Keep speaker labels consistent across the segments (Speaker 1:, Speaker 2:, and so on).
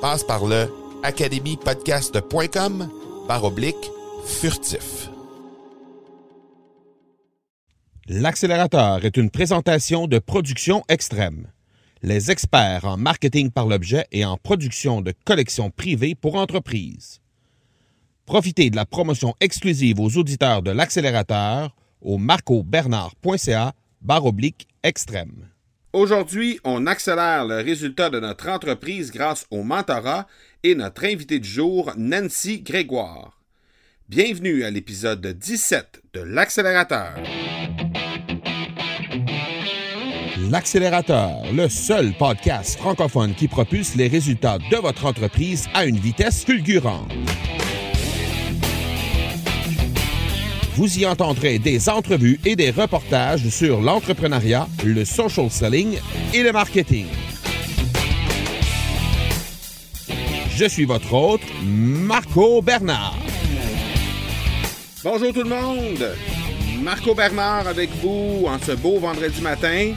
Speaker 1: Passe par le academypodcast.com par oblique furtif.
Speaker 2: L'accélérateur est une présentation de production extrême. Les experts en marketing par l'objet et en production de collections privées pour entreprises. Profitez de la promotion exclusive aux auditeurs de l'accélérateur au marcobernard.ca barre oblique extrême.
Speaker 3: Aujourd'hui, on accélère le résultat de notre entreprise grâce au mentorat et notre invité du jour, Nancy Grégoire. Bienvenue à l'épisode 17 de l'accélérateur.
Speaker 2: L'accélérateur, le seul podcast francophone qui propulse les résultats de votre entreprise à une vitesse fulgurante. Vous y entendrez des entrevues et des reportages sur l'entrepreneuriat, le social selling et le marketing. Je suis votre hôte, Marco Bernard.
Speaker 3: Bonjour tout le monde! Marco Bernard avec vous en ce beau vendredi matin.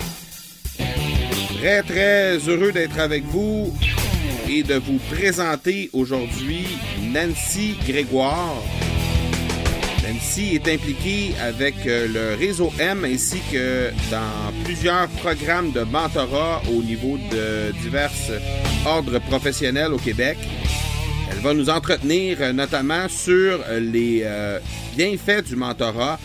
Speaker 3: Très très heureux d'être avec vous et de vous présenter aujourd'hui Nancy Grégoire. Nancy est impliquée avec euh, le réseau M ainsi que dans plusieurs programmes de mentorat au niveau de divers ordres professionnels au Québec. Elle va nous entretenir euh, notamment sur les euh, bienfaits du mentorat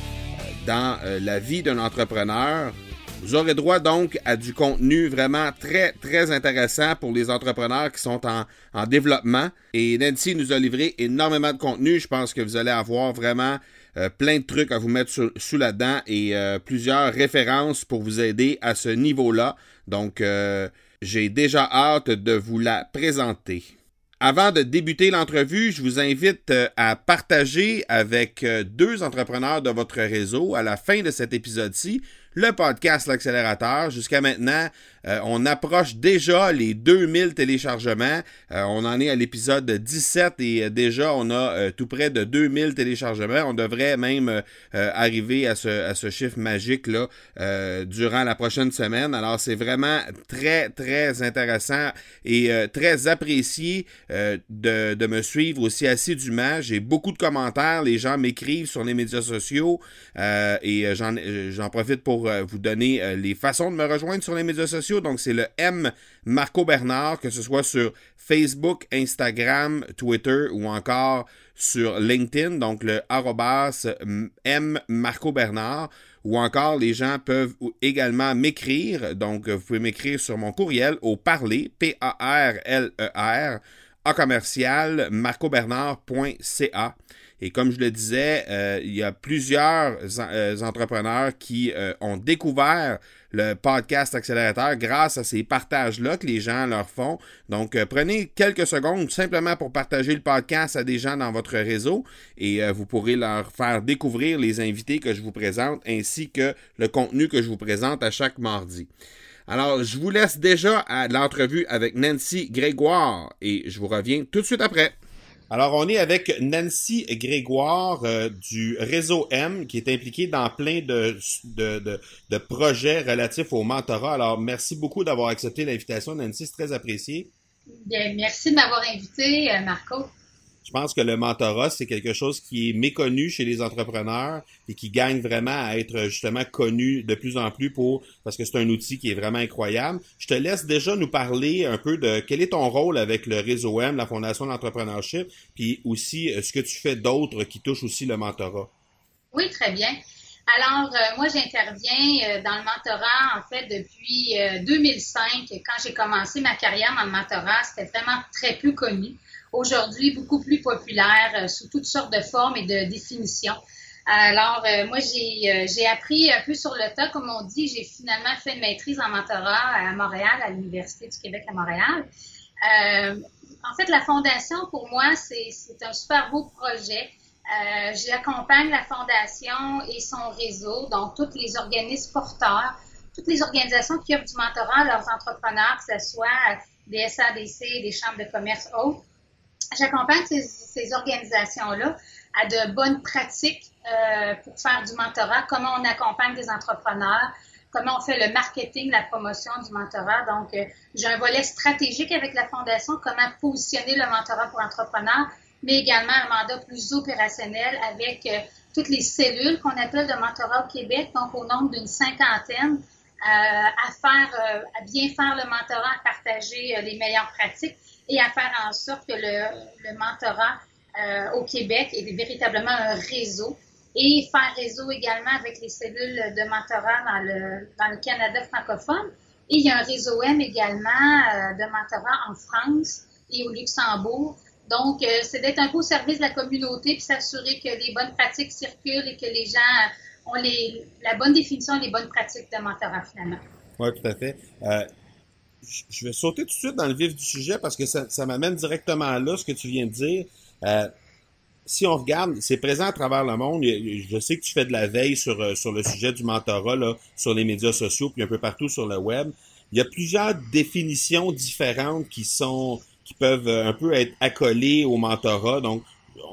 Speaker 3: dans la vie d'un entrepreneur. Vous aurez droit donc à du contenu vraiment très, très intéressant pour les entrepreneurs qui sont en, en développement. Et Nancy nous a livré énormément de contenu. Je pense que vous allez avoir vraiment euh, plein de trucs à vous mettre sous la dent et euh, plusieurs références pour vous aider à ce niveau-là. Donc, euh, j'ai déjà hâte de vous la présenter. Avant de débuter l'entrevue, je vous invite à partager avec deux entrepreneurs de votre réseau à la fin de cet épisode-ci le podcast L'accélérateur. Jusqu'à maintenant, euh, on approche déjà les 2000 téléchargements. Euh, on en est à l'épisode 17 et euh, déjà on a tout près de 2000 téléchargements. On devrait même arriver à ce, à ce, chiffre magique là durant la prochaine semaine. Alors c'est vraiment très très intéressant et très apprécié de, de, me suivre aussi assidûment. J'ai beaucoup de commentaires. Les gens m'écrivent sur les médias sociaux et j'en profite pour vous donner les façons de me rejoindre sur les médias sociaux. Donc, c'est le M Marco Bernard, que ce soit sur Facebook, Instagram, Twitter ou encore sur LinkedIn. Donc, le arrobas M Marco Bernard. Ou encore, les gens peuvent également m'écrire. Donc, vous pouvez m'écrire sur mon courriel au parler, P-A-R-L-E-R, à commercial marcobernard.ca. Et comme je le disais, euh, il y a plusieurs euh, entrepreneurs qui euh, ont découvert le podcast accélérateur grâce à ces partages-là que les gens leur font. Donc, prenez quelques secondes simplement pour partager le podcast à des gens dans votre réseau et vous pourrez leur faire découvrir les invités que je vous présente ainsi que le contenu que je vous présente à chaque mardi. Alors, je vous laisse déjà à l'entrevue avec Nancy Grégoire et je vous reviens tout de suite après. Alors, on est avec Nancy Grégoire euh, du réseau M qui est impliquée dans plein de, de, de, projets relatifs au mentorat. Alors, merci beaucoup d'avoir accepté l'invitation, Nancy. C'est très apprécié.
Speaker 4: Bien, merci de m'avoir invité, euh, Marco.
Speaker 3: Je pense que le mentorat, c'est quelque chose qui est méconnu chez les entrepreneurs et qui gagne vraiment à être justement connu de plus en plus pour parce que c'est un outil qui est vraiment incroyable. Je te laisse déjà nous parler un peu de quel est ton rôle avec le réseau M, la Fondation de l'entrepreneurship, puis aussi euh, ce que tu fais d'autre qui touche aussi le mentorat.
Speaker 4: Oui, très bien. Alors, euh, moi, j'interviens euh, dans le mentorat, en fait, depuis 2005. Quand j'ai commencé ma carrière dans le mentorat, c'était vraiment très peu connu aujourd'hui beaucoup plus populaire euh, sous toutes sortes de formes et de définitions. Alors, euh, moi, euh, j'ai appris un peu sur le tas, comme on dit. J'ai finalement fait une maîtrise en mentorat à Montréal, à l'Université du Québec à Montréal. en fait, la fondation, pour moi, c'est un super beau projet. J'accompagne la fondation et son réseau, donc tous les organismes porteurs, toutes les organisations qui offrent du mentorat à leurs entrepreneurs, que ce soit des SADC, des chambres de commerce autres, J'accompagne ces, organisations-là à de bonnes pratiques euh, pour faire du mentorat, comment on accompagne des entrepreneurs, comment on fait le marketing, la promotion du mentorat. Donc, euh, j'ai un volet stratégique avec la Fondation, comment positionner le mentorat pour entrepreneurs, mais également un mandat plus opérationnel avec euh, toutes les cellules qu'on appelle de mentorat au Québec, donc au nombre d'une cinquantaine, à faire, à bien faire le mentorat, à partager les meilleures pratiques et à faire en sorte que le, mentorat euh, au Québec est véritablement un réseau et faire réseau également avec les cellules de mentorat dans le, dans le Canada francophone. Et il y a un réseau M également euh, de mentorat en France et au Luxembourg. Donc, euh, c'est d'être un peu au service de la communauté puis s'assurer que les bonnes pratiques circulent et que les gens ont les, la bonne définition les bonnes pratiques de mentorat finalement.
Speaker 3: Oui, tout à fait je vais sauter tout de suite dans le vif du sujet parce que ça, m'amène directement là, ce que tu viens de dire. Euh, si on regarde, c'est présent à travers le monde. Je sais que tu fais de la veille sur, euh, sur le sujet du mentorat, là, sur les médias sociaux, puis un peu partout sur le web. Il y a plusieurs définitions différentes qui sont qui peuvent euh, un peu être accolées au mentorat. Donc,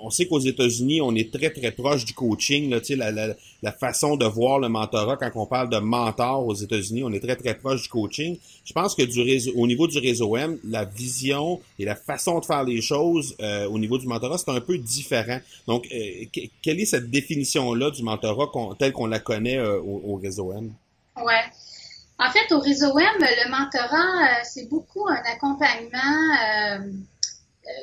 Speaker 3: on sait qu'aux États-Unis, on est très, très proche du coaching. Là, la, la, façon de voir le mentorat, quand on parle de mentor aux États-Unis, on est très, très proche du coaching. Je pense que du réseau, au niveau du réseau M, la vision et la façon de faire les choses euh, au niveau du mentorat, c'est un peu différent. Donc, euh, quelle est cette définition-là du mentorat tel qu'on la connaît euh, au, réseau M?
Speaker 4: Ouais. En fait, au réseau M, le mentorat, c'est beaucoup un accompagnement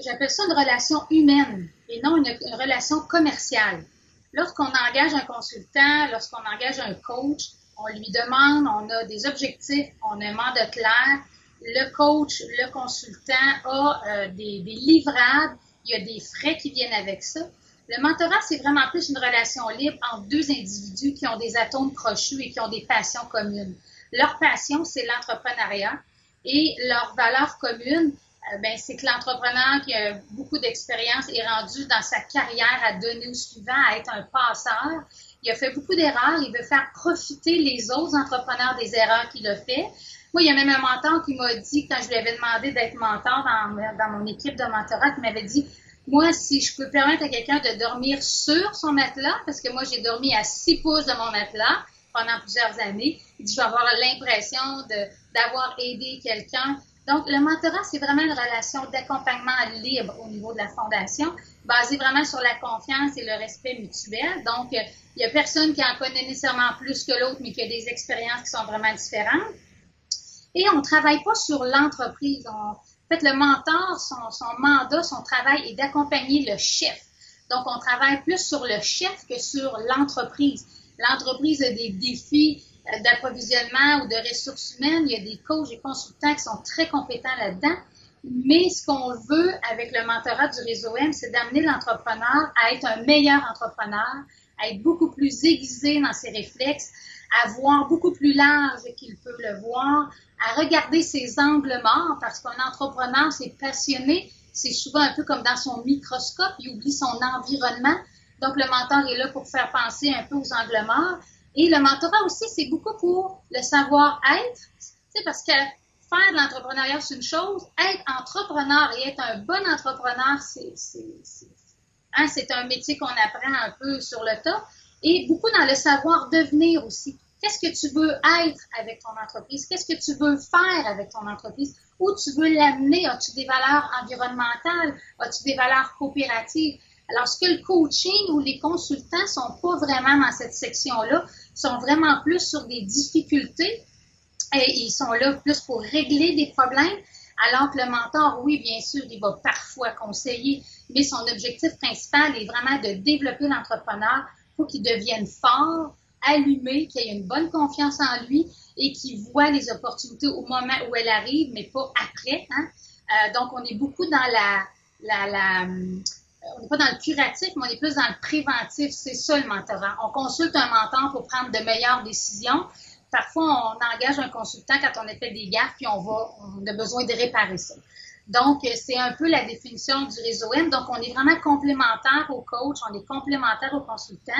Speaker 4: j'appelle ça une relation humaine et non une, relation commerciale. Lorsqu'on engage un consultant, lorsqu'on engage un coach, on lui demande, on a des objectifs, on a un mandat clair. Le coach, le consultant a euh, des, des, livrables, il y a des frais qui viennent avec ça. Le mentorat, c'est vraiment plus une relation libre entre deux individus qui ont des atomes crochus et qui ont des passions communes. Leur passion, c'est l'entrepreneuriat et leur valeur commune, ben, c'est que l'entrepreneur qui a beaucoup d'expérience est rendu dans sa carrière à donner au suivant, à être un passeur. Il a fait beaucoup d'erreurs. Il veut faire profiter les autres entrepreneurs des erreurs qu'il a fait. Moi, il y a même un mentor qui m'a dit, quand je lui avais demandé d'être mentor dans, dans mon équipe de mentorat, qui m'avait dit, moi, si je peux permettre à quelqu'un de dormir sur son matelas, parce que moi, j'ai dormi à six pouces de mon matelas pendant plusieurs années, il dit, je vais avoir l'impression d'avoir aidé quelqu'un donc, le mentorat, c'est vraiment une relation d'accompagnement libre au niveau de la fondation, basée vraiment sur la confiance et le respect mutuel. Donc, il n'y a personne qui en connaît nécessairement plus que l'autre, mais qui a des expériences qui sont vraiment différentes. Et on ne travaille pas sur l'entreprise. En fait, le mentor, son, son mandat, son travail est d'accompagner le chef. Donc, on travaille plus sur le chef que sur l'entreprise. L'entreprise a des défis euh, d'approvisionnement ou de ressources humaines. Il y a des coachs et consultants qui sont très compétents là-dedans. Mais ce qu'on veut avec le mentorat du réseau M, c'est d'amener l'entrepreneur à être un meilleur entrepreneur, à être beaucoup plus aiguisé dans ses réflexes, à voir beaucoup plus large qu'il peut le voir, à regarder ses angles morts, parce qu'un entrepreneur, c'est passionné, c'est souvent un peu comme dans son microscope, il oublie son environnement. Donc, le mentor est là pour faire penser un peu aux angles morts. Et le mentorat aussi, c'est beaucoup pour le savoir-être, parce que faire de l'entrepreneuriat, c'est une chose. Être entrepreneur et être un bon entrepreneur, c'est hein, un métier qu'on apprend un peu sur le tas. Et beaucoup dans le savoir devenir aussi. Qu'est-ce que tu veux être avec ton entreprise? Qu'est-ce que tu veux faire avec ton entreprise? Où tu veux l'amener? As-tu des valeurs environnementales? As-tu des valeurs coopératives? Alors, ce que le coaching ou les consultants sont pas vraiment dans cette section-là, sont vraiment plus sur des difficultés et ils sont là plus pour régler des problèmes, alors que le mentor, oui, bien sûr, il va parfois conseiller, mais son objectif principal est vraiment de développer l'entrepreneur pour qu'il devienne fort, allumé, qu'il ait une bonne confiance en lui et qu'il voit les opportunités au moment où elles arrivent, mais pas après. Hein? Euh, donc, on est beaucoup dans la, la, la on n'est pas dans le curatif, mais on est plus dans le préventif. C'est ça le mentorat. On consulte un mentor pour prendre de meilleures décisions. Parfois, on engage un consultant quand on a fait des gaffes, puis on a besoin de réparer ça. Donc, c'est un peu la définition du réseau M. Donc, on est vraiment complémentaire au coach, on est complémentaire au consultant.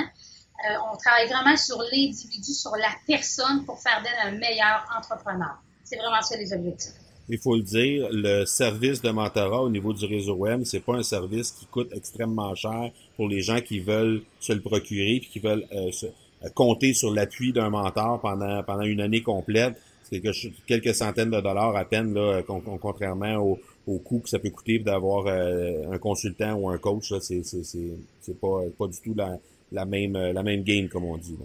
Speaker 4: Euh, on travaille vraiment sur l'individu, sur la personne pour faire d'elle un meilleur entrepreneur. C'est vraiment ça les objectifs.
Speaker 3: Il faut le dire, le service de mentorat au niveau du réseau web, c'est pas un service qui coûte extrêmement cher pour les gens qui veulent se le procurer puis qui veulent euh, euh, compter sur l'appui d'un mentor pendant pendant une année complète. C'est quelque, quelques centaines de dollars à peine là, contrairement au, au coût que ça peut coûter d'avoir un consultant ou un coach. C'est c'est pas pas du tout la la même, euh, la même game, comme on dit.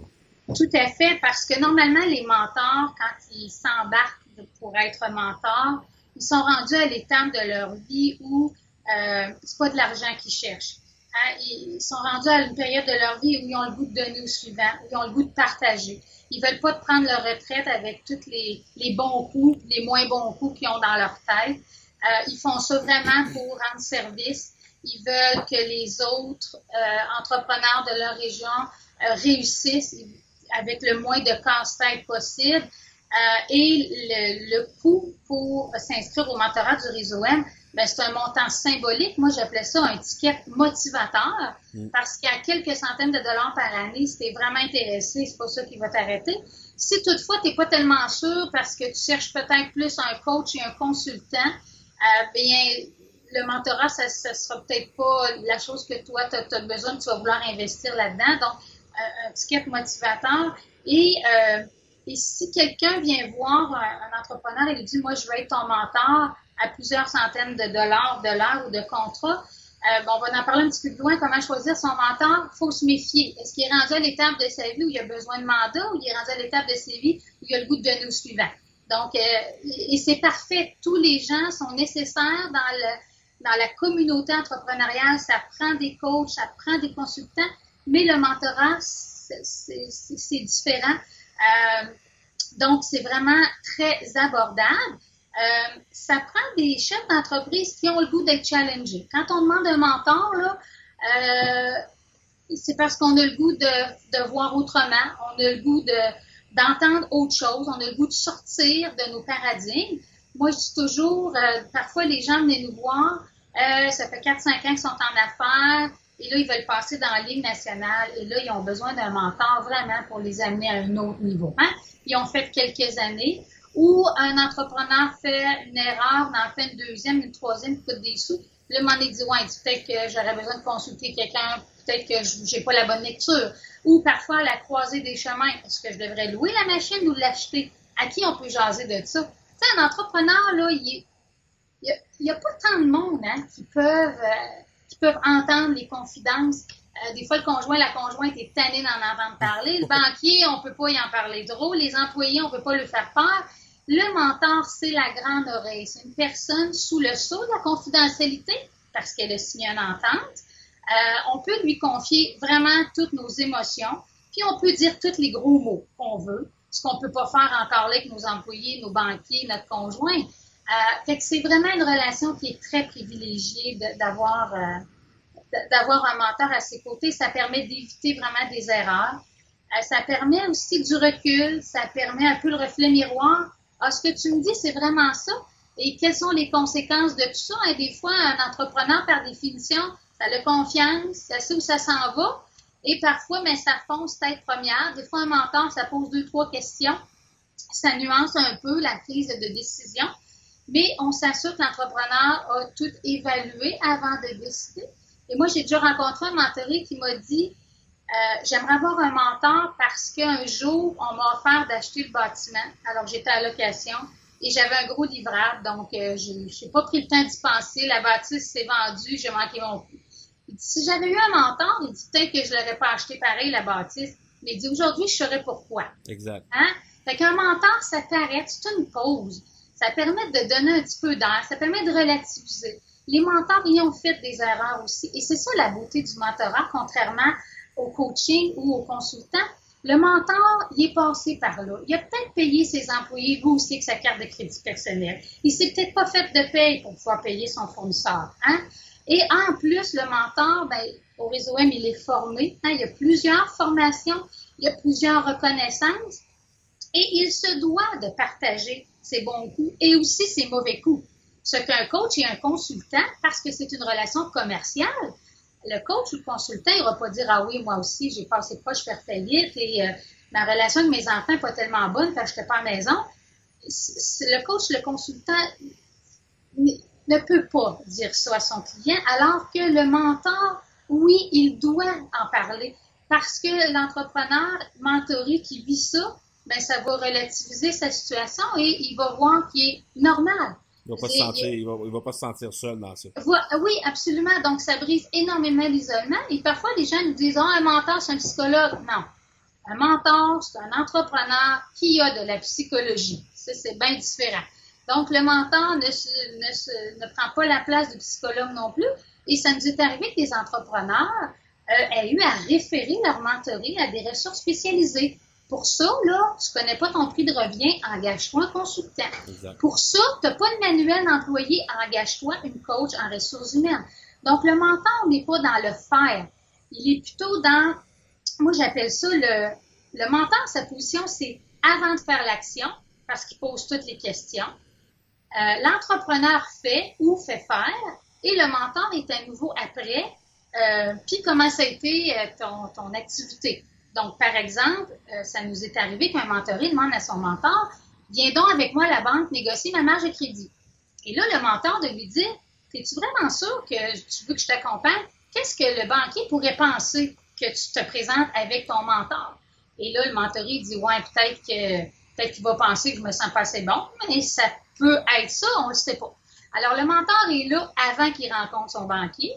Speaker 4: Tout à fait, parce que normalement, les mentors, quand ils s'embarquent pour être mentors, ils sont rendus à l'étape de leur vie où euh, c'est pas de l'argent qu'ils cherchent. Hein. Ils sont rendus à une période de leur vie où ils ont le goût de donner au suivant, où ils ont le goût de partager. Ils veulent pas prendre leur retraite avec tous les, les, bons coups, les moins bons coups qu'ils ont dans leur tête. Euh, ils font ça vraiment pour rendre service ils veulent que les autres euh, entrepreneurs de leur région euh, réussissent avec le moins de casse-tête possible. Euh, et le, coût pour s'inscrire au mentorat du réseau M, ben, c'est un montant symbolique. Moi, j'appelais ça un ticket motivateur mm. parce a quelques centaines de dollars par année. Si tu es vraiment intéressé, c'est pas ça qui va t'arrêter. Si toutefois, tu n'es pas tellement sûr parce que tu cherches peut-être plus un coach et un consultant, euh, bien, le mentorat, ça ne sera peut-être pas la chose que toi, tu as, besoin, tu vas vouloir investir là-dedans. Donc, un ticket motivateur. Et, euh, et si quelqu'un vient voir un, entrepreneur et lui dit, moi, je veux être ton mentor à plusieurs centaines de dollars de l'heure ou de contrat, euh, bon, on va en parler un petit peu plus loin, comment choisir son mentor? Il faut se méfier. Est-ce qu'il est rendu à l'étape de sa vie où il a besoin de mandat ou il est rendu à l'étape de sa vie où il a le goût de donner au suivant? Donc, euh, et c'est parfait. Tous les gens sont nécessaires dans dans la communauté entrepreneuriale, ça prend des coachs, ça prend des consultants, mais le mentorat, c'est différent. Euh, donc, c'est vraiment très abordable. Euh, ça prend des chefs d'entreprise qui ont le goût d'être challengés. Quand on demande un mentor, là, euh, c'est parce qu'on a le goût de, voir autrement, on a le goût d'entendre autre chose, on a le goût de sortir de nos paradigmes. Moi, je dis toujours, parfois les gens venaient nous voir, ça fait 4-5 ans qu'ils sont en affaires, et là, ils veulent passer dans la nationale, et là, ils ont besoin d'un mentor vraiment pour les amener à un autre niveau. Hein? Ils ont fait quelques années, où un entrepreneur fait une erreur, en fait une deuxième, une troisième, coûte des sous. Là, m'en est dit, ouais, peut-être que j'aurais besoin de consulter quelqu'un, peut-être que j'ai pas la bonne lecture. Ou parfois, la croisée des chemins, est-ce que je devrais louer la machine ou l'acheter? À qui on peut jaser de ça? un entrepreneur, là, il n'y a, pas tant de monde hein, qui, peuvent, euh, peuvent entendre les confidences. Euh, des fois, le conjoint, la conjointe est tanné d'en entendre parler. Le banquier, on ne peut pas y en parler trop. Les employés, on ne peut pas le faire peur. Le mentor, c'est la grande oreille. C'est une personne sous le sceau de la confidentialité parce qu'elle a signé une entente. Euh, on peut lui confier vraiment toutes nos émotions, puis on peut dire tous les gros mots qu'on veut ce qu'on ne peut pas faire encore là avec nos employés, nos banquiers, notre conjoint. Euh, fait que c'est vraiment une relation qui est très privilégiée d'avoir euh, d'avoir un mentor à ses côtés. Ça permet d'éviter vraiment des erreurs. Euh, ça permet aussi du recul. Ça permet un peu le reflet miroir. Ah, ce que tu me dis, c'est vraiment ça. Et quelles sont les conséquences de tout ça? Et des fois, un entrepreneur, par définition, ça a confiance, ça sait où ça s'en va. Et parfois, mais ça fonce tête première. Des fois, un mentor, ça pose deux, trois questions. ça nuance un peu la prise de décision, mais on s'assure que l'entrepreneur a tout évalué avant de décider. Et moi, j'ai déjà rencontré un mentoré qui m'a dit euh, J'aimerais avoir un mentor parce qu'un jour, on m'a offert d'acheter le bâtiment alors j'étais à location et j'avais un gros livrable, donc euh, je n'ai pas pris le temps d'y penser. La bâtisse s'est vendue, j'ai manqué mon coup. Il dit, si j'avais eu un mentor, il dit peut-être que je ne l'aurais pas acheté pareil, la bâtisse. Mais il dit aujourd'hui, je saurais pourquoi.
Speaker 3: Exact.
Speaker 4: Hein? Fait qu'un mentor, ça t'arrête, c'est une pause. Ça permet de donner un petit peu d'air, ça permet de relativiser. Les mentors, ils ont fait des erreurs aussi. Et c'est ça la beauté du mentorat, contrairement au coaching ou au consultant. Le mentor, il est passé par là. Il a peut-être payé ses employés, vous aussi, avec sa carte de crédit personnel. Il s'est peut-être pas fait de paye pour pouvoir payer son fournisseur. Hein? Et en plus, le mentor, ben, au réseau M, il est formé. Hein? Il y a plusieurs formations, il y a plusieurs reconnaissances. Et il se doit de partager ses bons coups et aussi ses mauvais coups. Ce qu'un coach et un consultant, parce que c'est une relation commerciale, le coach ou le consultant, il ne va pas dire Ah oui, moi aussi, j'ai passé pas, je faire faillite et euh, ma relation avec mes enfants n'est pas tellement bonne quand je n'étais pas à maison. Le coach, le consultant ne peut pas dire ça à son client, alors que le mentor, oui, il doit en parler parce que l'entrepreneur mentoré qui vit ça, ben, ça va relativiser sa situation et il va voir qu'il est normal.
Speaker 3: Il va pas se sentir, il va, va, pas se sentir seul dans ça.
Speaker 4: Oui, absolument. Donc, ça brise énormément l'isolement. Et parfois, les gens nous disent, oh, un mentor, c'est un psychologue. Non. Un mentor, c'est un entrepreneur qui a de la psychologie. Ça, c'est bien différent. Donc, le mentor ne, ne, ne, prend pas la place du psychologue non plus. Et ça nous est arrivé que les entrepreneurs euh, aient eu à référer leur mentorie à des ressources spécialisées. Pour ça, là, tu connais pas ton prix de revient, engage-toi un consultant. Pour ça, tu n'as pas de manuel d'employé, engage-toi une coach en ressources humaines. Donc, le mentor n'est pas dans le faire. Il est plutôt dans, moi j'appelle ça le, le mentor, sa position, c'est avant de faire l'action, parce qu'il pose toutes les questions. Euh, l'entrepreneur fait ou fait faire, et le mentor est à nouveau après, euh, puis comment ça a été euh, ton, ton activité? Donc, par exemple, euh, ça nous est arrivé qu'un mentoré demande à son mentor Viens donc avec moi à la banque négocier ma marge de crédit. Et là, le mentor de lui dire Es-tu vraiment sûr que tu veux que je t'accompagne? Qu'est-ce que le banquier pourrait penser que tu te présentes avec ton mentor Et là, le mentoré dit Ouais, peut-être que peut-être qu'il va penser que je me sens pas assez bon, mais ça peut être ça, on ne le sait pas. Alors, le mentor est là avant qu'il rencontre son banquier.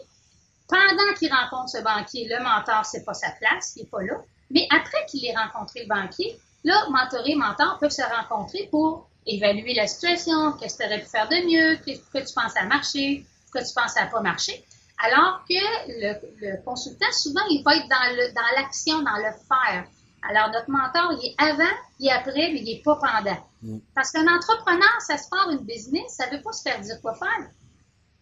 Speaker 4: Pendant qu'il rencontre ce banquier, le mentor, c'est pas sa place, il n'est pas là. Mais après qu'il ait rencontré le banquier, là, mentoré et mentor peuvent se rencontrer pour évaluer la situation, qu'est-ce que tu aurais pu faire de mieux, que tu penses à marcher, que tu penses à pas marcher. Alors que le, consultant, souvent, il va être dans l'action, dans, le faire. Alors, notre mentor, il est avant, il est après, mais il n'est pas pendant. Mm. Parce qu'un entrepreneur, ça se part une business, ça ne veut pas se faire dire quoi faire.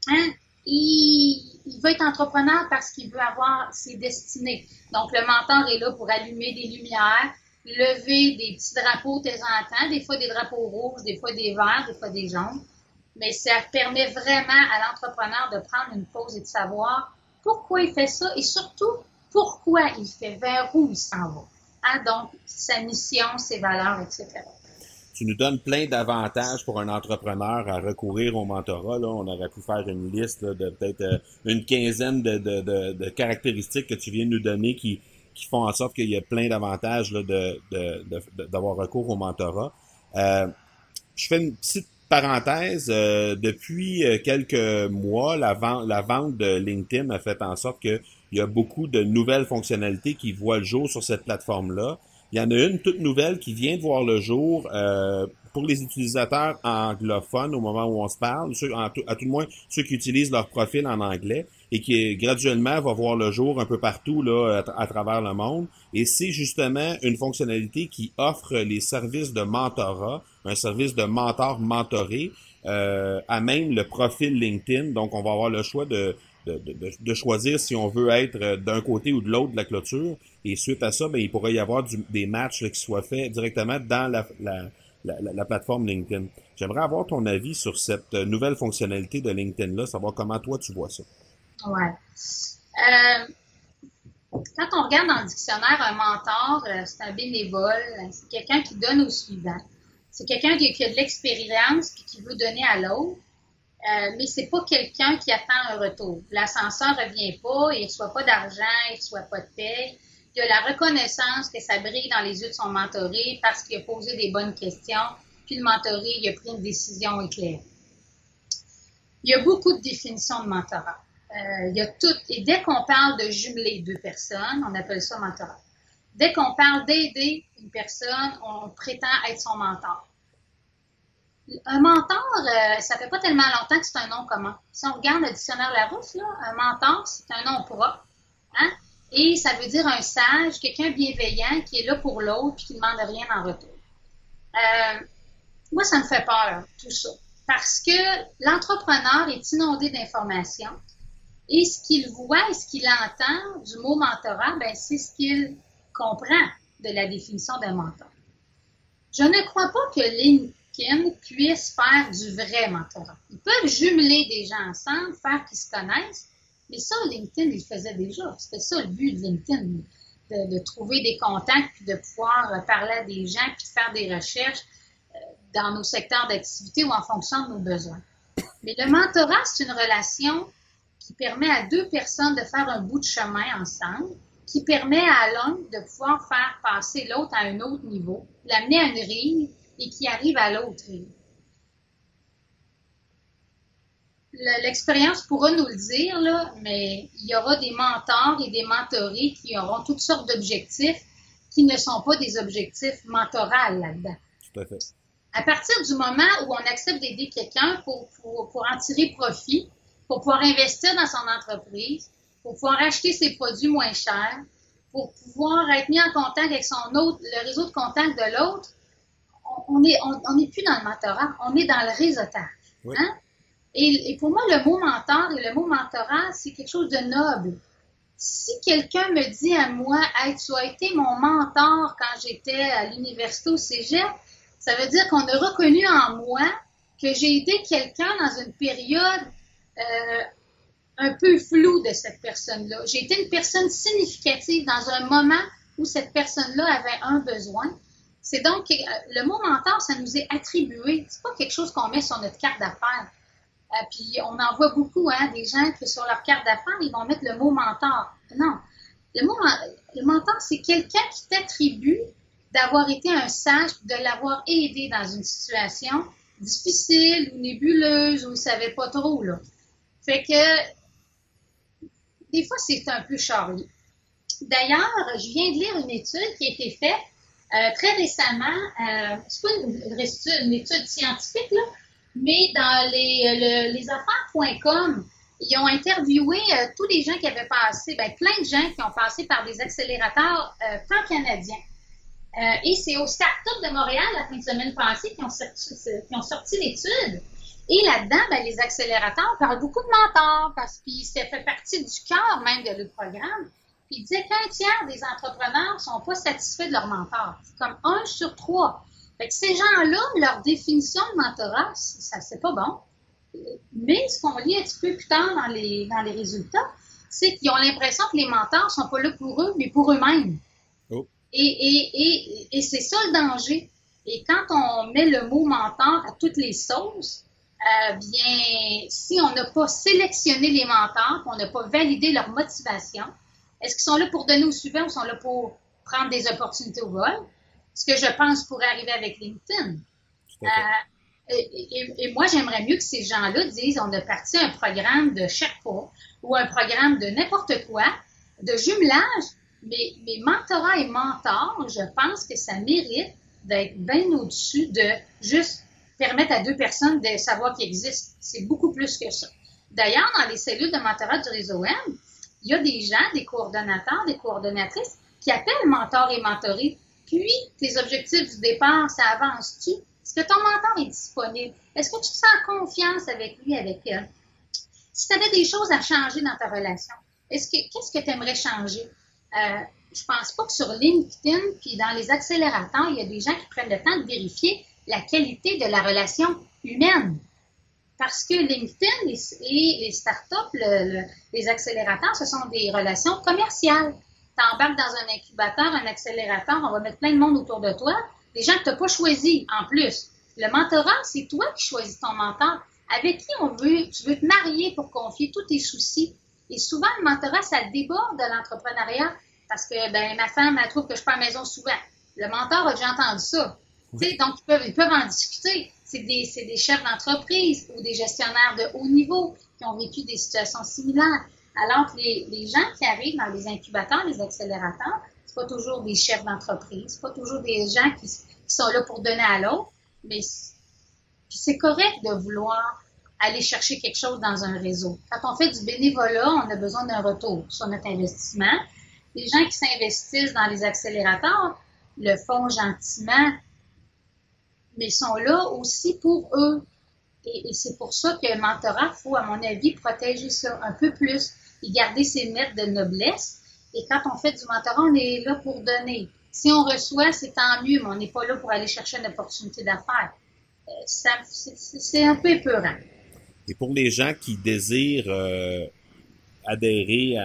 Speaker 4: Hein? Il, il veut être entrepreneur parce qu'il veut avoir ses destinées. Donc, le mentor est là pour allumer des lumières, lever des petits drapeaux de temps en temps, des fois des drapeaux rouges, des fois des verts, des fois des jaunes. Mais ça permet vraiment à l'entrepreneur de prendre une pause et de savoir pourquoi il fait ça et surtout pourquoi il fait, vers où il s'en va. Hein? Donc, sa mission, ses valeurs, etc
Speaker 3: tu nous donnes plein d'avantages pour un entrepreneur à recourir au mentorat. Là. On aurait pu faire une liste de peut-être euh, une quinzaine de, de, de, caractéristiques que tu viens de nous donner qui, qui font en sorte qu'il y a plein d'avantages d'avoir recours au mentorat. Euh, je fais une petite parenthèse. Euh, depuis quelques mois, la vente, la vente de LinkedIn a fait en sorte qu'il y a beaucoup de nouvelles fonctionnalités qui voient le jour sur cette plateforme-là. Il y en a une toute nouvelle qui vient de voir le jour euh, pour les utilisateurs anglophones au moment où on se parle, à tout le moins ceux qui utilisent leur profil en anglais et qui graduellement va voir le jour un peu partout là, à, travers le monde. Et c'est justement une fonctionnalité qui offre les services de mentorat, un service de mentor mentoré, euh, à même le profil LinkedIn. Donc, on va avoir le choix de de, choisir si on veut être euh, d'un côté ou de l'autre de la clôture. Et suite à ça, ben, il pourrait y avoir des matchs qui soient faits directement dans la, la, plateforme LinkedIn. J'aimerais avoir ton avis sur cette euh, nouvelle fonctionnalité de LinkedIn-là, savoir comment toi tu vois ça.
Speaker 4: Ouais. Euh, quand on regarde dans le dictionnaire un mentor, c'est un bénévole, c'est quelqu'un qui donne au suivant. C'est quelqu'un qui, a de l'expérience et qui veut donner à l'autre, euh, mais c'est pas quelqu'un qui attend un retour. L'ascenseur revient pas, il reçoit pas d'argent, il reçoit pas de paie. Il a la reconnaissance que ça brille dans les yeux de son mentoré parce qu'il a posé des bonnes questions, puis le mentoré, il a pris une décision éclairée. Il y a beaucoup de définitions de mentorat. Euh, il y a tout, et dès qu'on parle de jumeler deux personnes, on appelle ça mentorat. Dès qu'on parle d'aider une personne, on prétend être son mentor. Un mentor, euh, ça fait pas tellement longtemps que c'est un nom commun. Si on regarde le dictionnaire Larousse, là, un mentor, c'est un nom propre. Hein? Et ça veut dire un sage, quelqu'un bienveillant qui est là pour l'autre et qui ne demande rien en retour. Euh, moi, ça me fait peur, tout ça. Parce que l'entrepreneur est inondé d'informations et ce qu'il voit et ce qu'il entend du mot mentorat, ben, c'est ce qu'il comprend de la définition d'un mentor. Je ne crois pas que LinkedIn puisse faire du vrai mentorat. Ils peuvent jumeler des gens ensemble, faire qu'ils se connaissent, mais ça, LinkedIn, il le faisait déjà. C'était ça le but de LinkedIn, de, trouver des contacts, puis de pouvoir parler à des gens, puis de faire des recherches euh, dans nos secteurs d'activité ou en fonction de nos besoins. Mais le mentorat, c'est une relation qui permet à deux personnes de faire un bout de chemin ensemble, qui permet à l'un de pouvoir faire passer l'autre à un autre niveau, l'amener à une rive et qui arrive à l'autre. L'expérience pourra nous le dire, là, mais il y aura des mentors et des mentorés qui auront toutes sortes d'objectifs qui ne sont pas des objectifs mentoraux là-dedans.
Speaker 2: Tout à fait.
Speaker 4: À partir du moment où on accepte d'aider quelqu'un pour, pour, pour en tirer profit, pour pouvoir investir dans son entreprise, pour pouvoir acheter ses produits moins chers, pour pouvoir être mis en contact avec son autre, le réseau de contact de l'autre, on n'est on, plus dans le mentorat, on est dans le réseautage. Hein? Et, pour moi, le mot mentor et le mot mentorat, c'est quelque chose de noble. Si quelqu'un me dit à moi, hey, tu as été mon mentor quand j'étais à l'université au cégep, ça veut dire qu'on a reconnu en moi que j'ai aidé quelqu'un dans une période euh, un peu flou de cette personne-là. J'ai été une personne significative dans un moment où cette personne-là avait un besoin. C'est donc euh, le mot mentor, ça nous est attribué. C'est pas quelque chose qu'on met sur notre carte d'affaires. Euh, puis on en voit beaucoup, hein, des gens qui sur leur carte d'affaires, ils vont mettre le mot mentor. Non. Le mot le mentor, c'est quelqu'un qui t'attribue d'avoir été un sage, de l'avoir aidé dans une situation difficile ou nébuleuse il ne savait pas trop. Là. Fait que des fois, c'est un peu charlie. D'ailleurs, je viens de lire une étude qui a été faite très récemment. Euh, c'est pas une, étude scientifique, là, mais dans les, les affaires.com, ils ont interviewé euh, tous les gens qui avaient passé, ben, plein de gens qui ont passé par des accélérateurs euh, pan-canadiens. et c'est au Startup de Montréal, la fin de semaine passée, qui ont sorti, qui ont sorti l'étude. Et là-dedans, ben, les accélérateurs parlent beaucoup de mentors parce que ça fait partie du cœur même de le programme. Puis ils disaient qu'un tiers des entrepreneurs ne sont pas satisfaits de leur mentor. C'est comme un sur trois. Fait que ces gens-là, leur définition de mentorat, ça c'est pas bon. Mais ce qu'on lit un petit peu plus tard dans les, dans les résultats, c'est qu'ils ont l'impression que les mentors sont pas là pour eux, mais pour eux-mêmes. Oh. Et, et, et, et c'est ça le danger. Et quand on met le mot mentor à toutes les sauces, euh, bien, si on n'a pas sélectionné les mentors, qu'on n'a pas validé leur motivation, est-ce qu'ils sont là pour donner au suivant ou sont là pour prendre des opportunités au vol? Ce que je pense pourrait arriver avec LinkedIn. Euh, et, moi, j'aimerais mieux que ces gens-là disent on a parti un programme de Sherpa ou un programme de n'importe quoi, de jumelage, mais, mais mentorat et mentor, je pense que ça mérite d'être bien au-dessus de juste permettre à deux personnes de savoir qu'ils existent. C'est beaucoup plus que ça. D'ailleurs, dans les cellules de mentorat du réseau M, il y a des gens, des coordonnateurs, des coordonnatrices qui appellent mentor et mentoré. Puis, tes objectifs du départ, ça avance-tu? Est-ce que ton mentor est disponible? Est-ce que tu te sens confiance avec lui, avec elle? Si tu avais des choses à changer dans ta relation, est-ce que qu'est-ce que tu aimerais changer? Euh, je pense pas que sur LinkedIn puis dans les accélérateurs, il y a des gens qui prennent le temps de vérifier la qualité de la relation humaine. Parce que LinkedIn et les startups, les accélérateurs, ce sont des relations commerciales. Tu embarques dans un incubateur, un accélérateur, on va mettre plein de monde autour de toi. des gens que tu n'as pas choisis en plus. Le mentorat, c'est toi qui choisis ton mentor. Avec qui on veut, tu veux te marier pour confier tous tes soucis. Et souvent, le mentorat, ça déborde de l'entrepreneuriat parce que ben, ma femme, elle trouve que je pars à la maison souvent. Le mentor a déjà entendu ça. donc, ils peuvent, ils peuvent en discuter. C'est des, des, chefs d'entreprise ou des gestionnaires de haut niveau qui ont vécu des situations similaires. Alors que les, les gens qui arrivent dans les incubateurs, les accélérateurs, c'est pas toujours des chefs d'entreprise, c'est pas toujours des gens qui, sont là pour donner à l'autre, mais c'est correct de vouloir aller chercher quelque chose dans un réseau. Quand on fait du bénévolat, on a besoin d'un retour sur notre investissement. Les gens qui s'investissent dans les accélérateurs le font gentiment, mais sont là aussi pour eux. Et, c'est pour ça que le mentorat, faut, à mon avis, protéger ça un peu plus et garder ses lettres de noblesse et quand on fait du mentorat, on est là pour donner. Si on reçoit, c'est tant mieux, mais on n'est pas là pour aller chercher une opportunité d'affaires. Euh, c'est un peu épeurant.
Speaker 3: Et pour les gens qui désirent euh, adhérer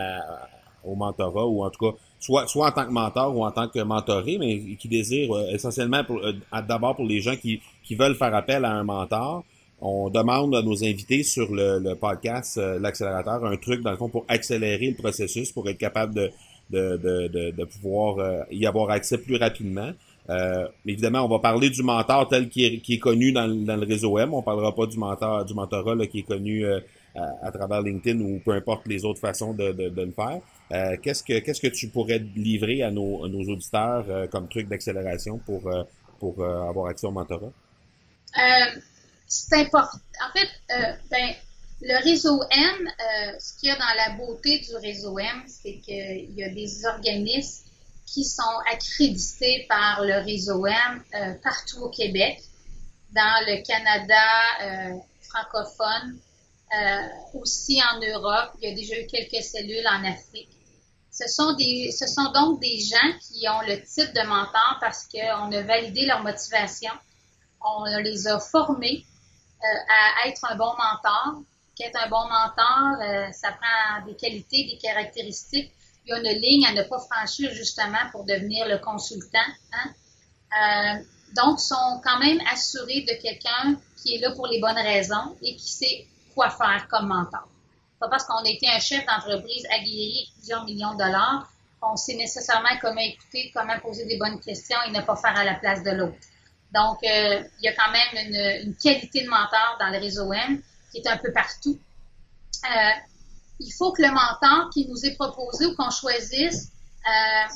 Speaker 3: au mentorat, ou en tout cas, soit, soit en tant que mentor ou en tant que mentoré, mais qui désirent euh, essentiellement d'abord pour les gens qui, qui veulent faire appel à un mentor, on demande à nos invités sur le, podcast euh, l'accélérateur un truc dans le fond pour accélérer le processus pour être capable de de, de, de, pouvoir euh, y avoir accès plus rapidement. Euh, évidemment, on va parler du mentor tel qui est connu dans, le réseau M. On parlera pas du mentor du mentorat qui est connu à, travers LinkedIn ou peu importe les autres façons de, le faire. qu'est-ce que qu'est-ce que tu pourrais livrer à nos, auditeurs comme truc d'accélération pour pour avoir accès au mentorat?
Speaker 4: c'est important. En fait, euh, ben, le réseau M, euh, ce qu'il y a dans la beauté du réseau M, c'est qu'il y a des organismes qui sont accrédités par le réseau M euh, partout au Québec, dans le Canada francophone, aussi en Europe. Il y a déjà eu quelques cellules en Afrique. Ce sont, des, donc des gens qui ont le titre de mentor parce qu'on a validé leur motivation, on les a formés euh, à être un bon mentor. Qu'être un bon mentor, euh, ça prend des qualités, des caractéristiques. Il y a une ligne à ne pas franchir justement pour devenir le consultant. Hein. Euh, donc, sont quand même assurés de quelqu'un qui est là pour les bonnes raisons et qui sait quoi faire comme mentor. Pas parce qu'on a été un chef d'entreprise aguerri plusieurs millions de dollars qu'on sait nécessairement comment écouter, comment poser des bonnes questions et ne pas faire à la place de l'autre. Donc, euh, il y a quand même une, qualité de mentor dans le réseau M qui est un peu partout. Euh, il faut que le mentor qui nous est proposé ou qu'on choisisse, euh,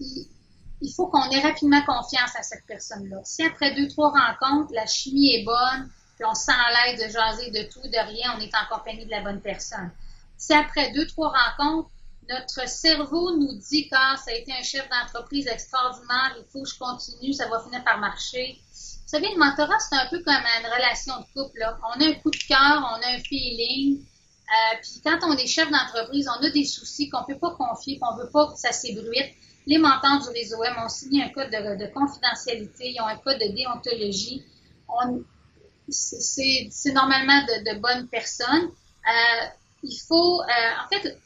Speaker 4: il, faut qu'on ait rapidement confiance à cette personne-là. Si après deux, trois rencontres, la chimie est bonne, on sent l'aide de jaser de tout, de rien, on est en compagnie de la bonne personne. Si après deux, trois rencontres, notre cerveau nous dit que ça a été un chef d'entreprise extraordinaire, il faut que je continue, ça va finir par marcher. Vous savez, le mentorat, c'est un peu comme une relation de couple. On a un coup de cœur, on a un feeling. Euh, puis quand on est chef d'entreprise, on a des soucis qu'on ne peut pas confier, qu'on ne veut pas que ça s'ébruite. Les mentors du réseau M ont signé un code de, confidentialité, ils ont un code de déontologie. C'est normalement de, bonnes personnes. Euh, il faut, euh, en fait,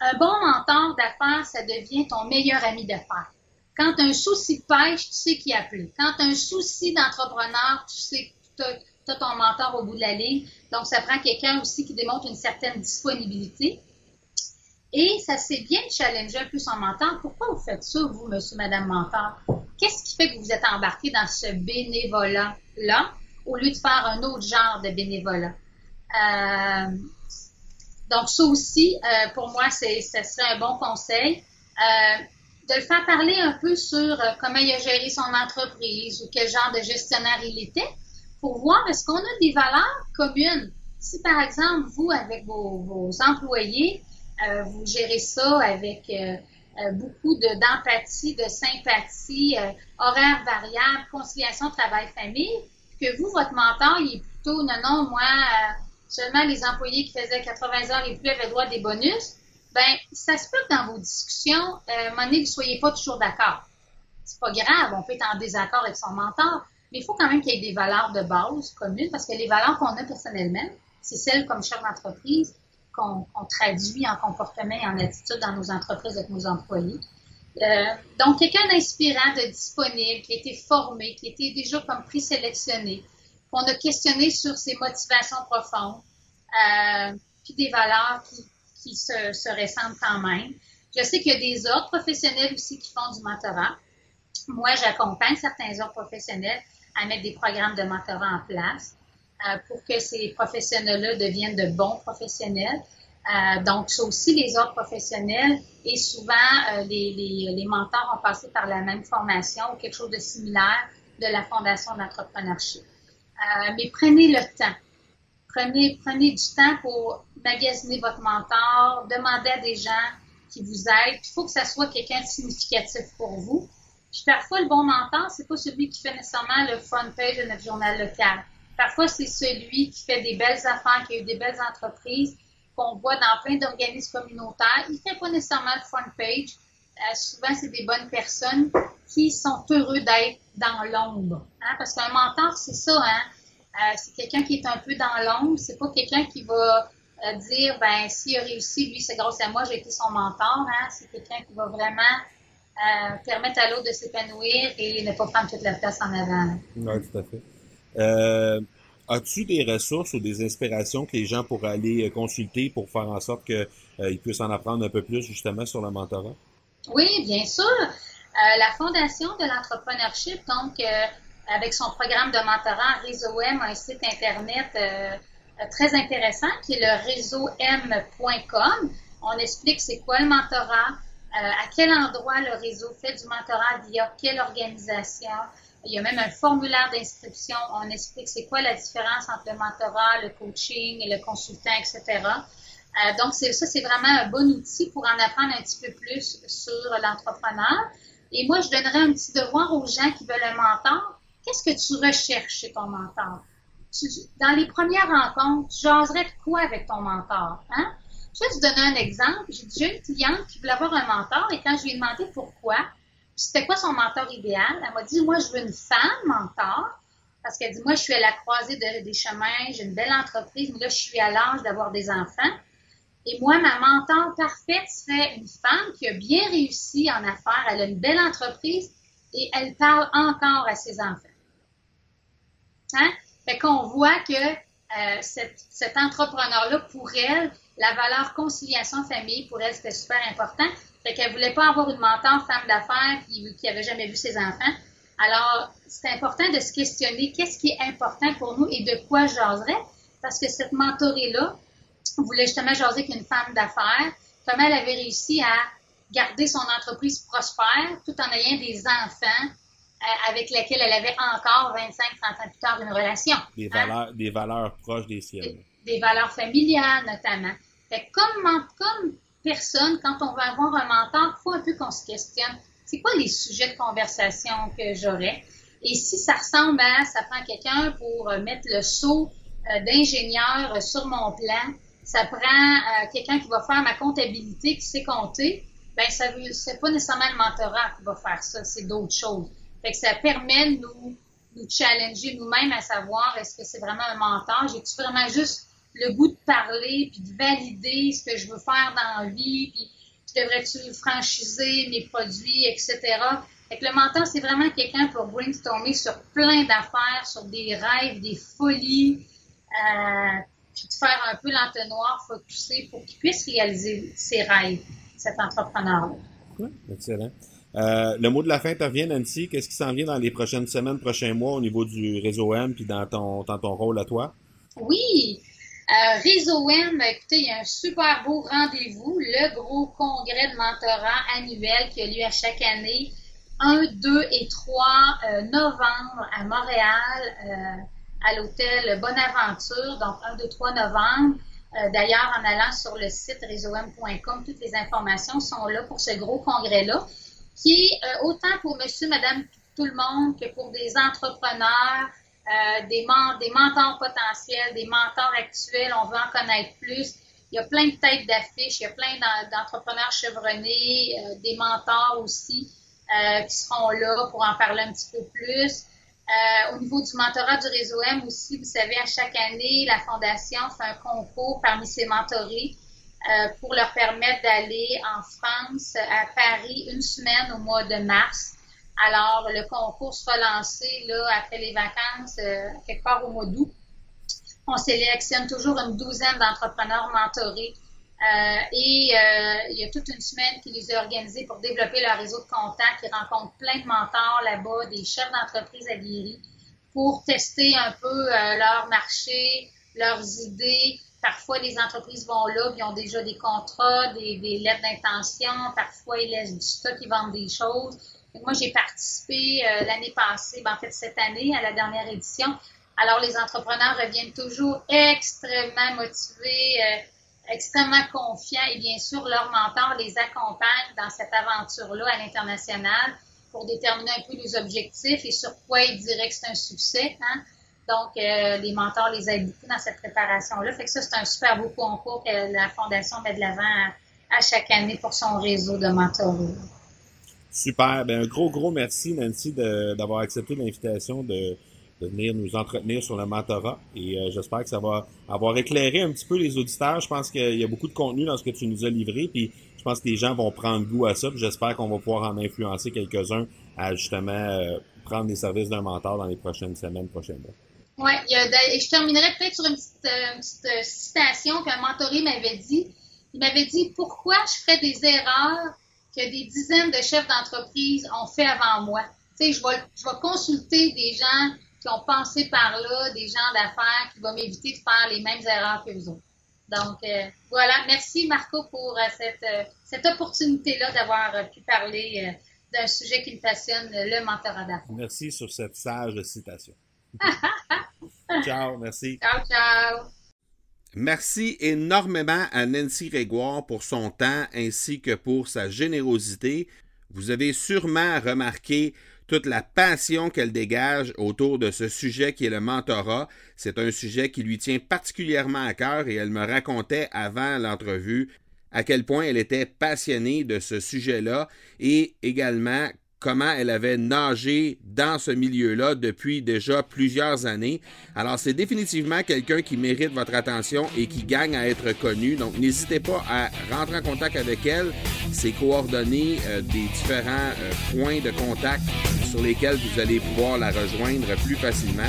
Speaker 4: un bon mentor d'affaires, ça devient ton meilleur ami d'affaires. Quand tu as un souci de pêche, tu sais qui appeler. Quand tu as un souci d'entrepreneur, tu sais que tu as, ton mentor au bout de la ligne. Donc, ça prend quelqu'un aussi qui démontre une certaine disponibilité. Et ça c'est bien de challenger un peu son mentor. Pourquoi vous faites ça, vous, monsieur, madame mentor? Qu'est-ce qui fait que vous êtes embarqué dans ce bénévolat-là? Au lieu de faire un autre genre de bénévolat? Euh, donc, ça aussi, euh, pour moi, ce serait un bon conseil. Euh, de le faire parler un peu sur comment il a géré son entreprise ou quel genre de gestionnaire il était pour voir est-ce qu'on a des valeurs communes. Si, par exemple, vous, avec vos, employés, vous gérez ça avec beaucoup de, d'empathie, de sympathie, horaire variable, conciliation travail-famille, que vous, votre mentor, il est plutôt, non, non, moi, seulement les employés qui faisaient 80 heures et plus avaient droit à des bonus, ben ça se peut que dans vos discussions, euh, vous ne soyez pas toujours d'accord. C'est pas grave, on peut être en désaccord avec son mentor, mais il faut quand même qu'il y ait des valeurs de base communes, parce que les valeurs qu'on a personnellement, c'est celles comme chef d'entreprise qu'on traduit en comportement et en attitude dans nos entreprises avec nos employés. Euh, donc, quelqu'un d'inspirant, de disponible, qui a été formé, qui été déjà comme présélectionné, qu'on a questionné sur ses motivations profondes, euh, puis des valeurs qui, qui se, se, ressemblent quand même. Je sais qu'il y a des autres professionnels aussi qui font du mentorat. Moi, j'accompagne certains autres professionnels à mettre des programmes de mentorat en place euh, pour que ces professionnels-là deviennent de bons professionnels. Euh, donc, ça aussi, les autres professionnels et souvent, euh, les, les, les, mentors ont passé par la même formation ou quelque chose de similaire de la Fondation d'entrepreneurship. Euh, mais prenez le temps. Prenez, prenez du temps pour magasiner votre mentor, demandez à des gens qui vous aident. Il faut que ça soit quelqu'un de significatif pour vous. Puis parfois, le bon mentor, c'est pas celui qui fait nécessairement le front page de notre journal local. Parfois, c'est celui qui fait des belles affaires, qui a eu des belles entreprises, qu'on voit dans plein d'organismes communautaires. Il ne fait pas nécessairement le front page. Euh, souvent, c'est des bonnes personnes qui sont heureux d'être dans l'ombre. Hein? Parce qu'un mentor, c'est ça. Hein? Euh, c'est quelqu'un qui est un peu dans l'ombre. C'est pas quelqu'un qui va euh, dire, ben, s'il a réussi, lui, c'est grâce à moi, j'ai été son mentor. Hein? C'est quelqu'un qui va vraiment permettre à l'autre de s'épanouir et ne pas prendre toute la place en avant.
Speaker 2: Oui, tout à fait. As-tu des ressources ou des inspirations que les gens pourraient aller euh, consulter pour faire en sorte qu'ils euh, puissent en apprendre un peu plus justement sur le mentorat?
Speaker 4: Oui, bien sûr. Euh, la Fondation de l'entrepreneurship, donc avec son programme de mentorat Réseau M, un site internet très intéressant qui est le réseaum.com. On explique c'est quoi le mentorat, à quel endroit le réseau fait du mentorat via quelle organisation, il y a même un formulaire d'inscription. On explique c'est quoi la différence entre le mentorat, le coaching et le consultant, etc. Euh, donc, ça, c'est vraiment un bon outil pour en apprendre un petit peu plus sur l'entrepreneur. Et moi, je donnerais un petit devoir aux gens qui veulent un mentor. Qu'est-ce que tu recherches chez ton mentor? dans les premières rencontres, tu jaserais de quoi avec ton mentor? Hein? Je vais te donner un exemple. J'ai une cliente qui voulait avoir un mentor et quand je lui ai demandé pourquoi, c'était quoi son mentor idéal? Elle m'a dit, moi, je veux une femme mentor. Parce qu'elle dit, moi, je suis à la croisée de, des chemins, j'ai une belle entreprise, mais là, je suis à l'âge d'avoir des enfants. Et moi, ma mentor parfaite serait une femme qui a bien réussi en affaires, elle a une belle entreprise et elle parle encore à ses enfants. Hein? Fait qu'on voit que euh, cet entrepreneur-là, pour elle, la valeur conciliation famille, pour elle, c'était super important. Fait qu'elle voulait pas avoir une mentor femme d'affaires qui, qui avait jamais vu ses enfants. Alors, c'est important de se questionner qu'est-ce qui est important pour nous et de quoi jaserais. Parce que cette mentorée-là voulait justement jaser avec une femme d'affaires, comment elle avait réussi à garder son entreprise prospère tout en ayant des enfants euh, avec lesquels elle avait encore 25-30 ans plus tard une relation.
Speaker 2: Des valeurs, des valeurs proches des siennes.
Speaker 4: Des, des, valeurs familiales notamment. Fait comme, comme personne, quand on veut avoir un mentor, il faut un peu qu'on se questionne. C'est quoi les sujets de conversation que j'aurais? Et si ça ressemble à, ça prend quelqu'un pour euh, mettre le saut euh, d'ingénieur sur mon plan, ça prend euh, quelqu'un qui va faire ma comptabilité, qui sait compter, ben ça veut, c'est pas nécessairement le mentorat qui va faire ça, c'est d'autres choses. Fait ça permet de nous, nous challenger nous-mêmes à savoir est-ce que c'est vraiment un mentor, j'ai-tu vraiment juste le goût de parler, puis de valider ce que je veux faire dans la vie, puis je devrais-tu franchiser mes produits, etc. Fait que le mentor, c'est vraiment quelqu'un pour brainstormer sur plein d'affaires, sur des rêves, des folies, euh, puis de faire un peu l'entonnoir focusé pour qu'il puisse réaliser ses rêves, cet entrepreneur-là.
Speaker 2: Oui, excellent. Euh, le mot de la fin te revient, Nancy. Qu'est-ce qui s'en vient dans les prochaines semaines, prochains mois au niveau du réseau M puis dans ton, dans ton rôle à toi?
Speaker 4: Oui, euh, Réseau M, écoutez, il y a un super beau rendez-vous, le gros congrès de mentorat annuel qui a lieu à chaque année, 1, 2 et 3 euh, novembre à Montréal, euh, à l'hôtel Bonaventure, donc 1, 2, 3 novembre. Euh, d'ailleurs, en allant sur le site réseaum.com, toutes les informations sont là pour ce gros congrès-là, qui est autant pour monsieur, madame, tout le monde que pour des entrepreneurs, euh, des, mentors potentiels, des mentors actuels, on veut en connaître plus. Il y a plein de têtes d'affiches, il y a plein d'entrepreneurs chevronnés, euh, des mentors aussi euh, qui seront là pour en parler un petit peu plus. Au niveau du mentorat du réseau M aussi, vous savez, à chaque année, la Fondation fait un concours parmi ses mentorés pour leur permettre d'aller en France, à Paris, une semaine au mois de mars. Alors, le concours sera lancé là, après les vacances, quelque part au mois d'août. On sélectionne toujours une douzaine d'entrepreneurs mentorés euh, et euh, il y a toute une semaine qui les a organisés pour développer leur réseau de contacts. Ils rencontrent plein de mentors là-bas, des chefs d'entreprise aguerris, pour tester un peu euh, leur marché, leurs idées. Parfois, les entreprises vont là, ils ont déjà des contrats, des, des lettres d'intention. Parfois, ils laissent du stock, ils vendent des choses. Moi, j'ai participé l'année passée, ben, en fait cette année, à la dernière édition. Alors, les entrepreneurs reviennent toujours extrêmement motivés extrêmement confiants et bien sûr, leur mentor les accompagne dans cette aventure-là à l'international pour déterminer un peu les objectifs et sur quoi ils diraient que c'est un succès. Hein? Donc, euh, les mentors les aident beaucoup dans cette préparation-là. Fait que ça, c'est un super beau concours que la Fondation met de l'avant à, chaque année pour son réseau de mentors.
Speaker 5: Super. Ben, un gros, gros merci, Nancy, d'avoir accepté l'invitation de, de venir nous entretenir sur le mentorat. Et euh, j'espère que ça va avoir éclairé un petit peu les auditeurs. Je pense qu'il y a beaucoup de contenu dans ce que tu nous as livré. Puis je pense que les gens vont prendre goût à ça. j'espère qu'on va pouvoir en influencer quelques-uns à justement euh, prendre les services d'un mentor dans les prochaines semaines, prochaines mois.
Speaker 4: Oui, je terminerai peut-être sur une petite, euh, citation qu'un mentoré m'avait dit. Il m'avait dit pourquoi je ferais des erreurs que des dizaines de chefs d'entreprise ont fait avant moi. Tu sais, je vais, je vais consulter des gens qui ont pensé par là, des gens d'affaires qui vont m'éviter de faire les mêmes erreurs que vous autres. Donc, euh, voilà. Merci, Marco, pour euh, cette, euh, cette opportunité-là d'avoir pu parler d'un sujet qui me passionne, le mentorat d'affaires.
Speaker 5: Merci sur cette sage citation. ciao, merci.
Speaker 4: Ciao, ciao.
Speaker 3: Merci énormément à Nancy Grégoire pour son temps ainsi que pour sa générosité. Vous avez sûrement remarqué toute la passion qu'elle dégage autour de ce sujet qui est le mentorat. C'est un sujet qui lui tient particulièrement à cœur et elle me racontait avant l'entrevue à quel point elle était passionnée de ce sujet-là et également comment elle avait nagé dans ce milieu-là depuis déjà plusieurs années. Alors, c'est définitivement quelqu'un qui mérite votre attention et qui gagne à être connu. Donc, n'hésitez pas à rentrer en contact avec elle. Ses coordonnées euh, des différents euh, points de contact sur lesquels vous allez pouvoir la rejoindre plus facilement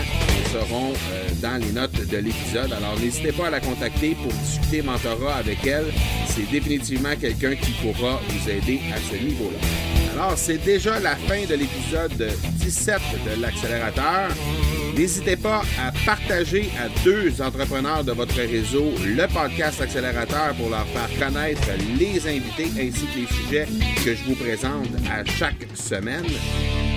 Speaker 3: seront euh, dans les notes de l'épisode. Alors, n'hésitez pas à la contacter pour discuter mentorat avec elle. C'est définitivement quelqu'un qui pourra vous aider à ce niveau-là. Alors, c'est déjà la fin de l'épisode 17 de l'accélérateur. N'hésitez pas à partager à deux entrepreneurs de votre réseau le podcast accélérateur pour leur faire connaître les invités ainsi que les sujets que je vous présente à chaque semaine.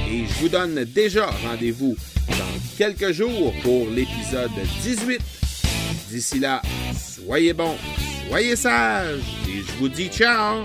Speaker 3: Et je vous donne déjà rendez-vous dans quelques jours pour l'épisode 18. D'ici là, soyez bons, soyez sages et je vous dis ciao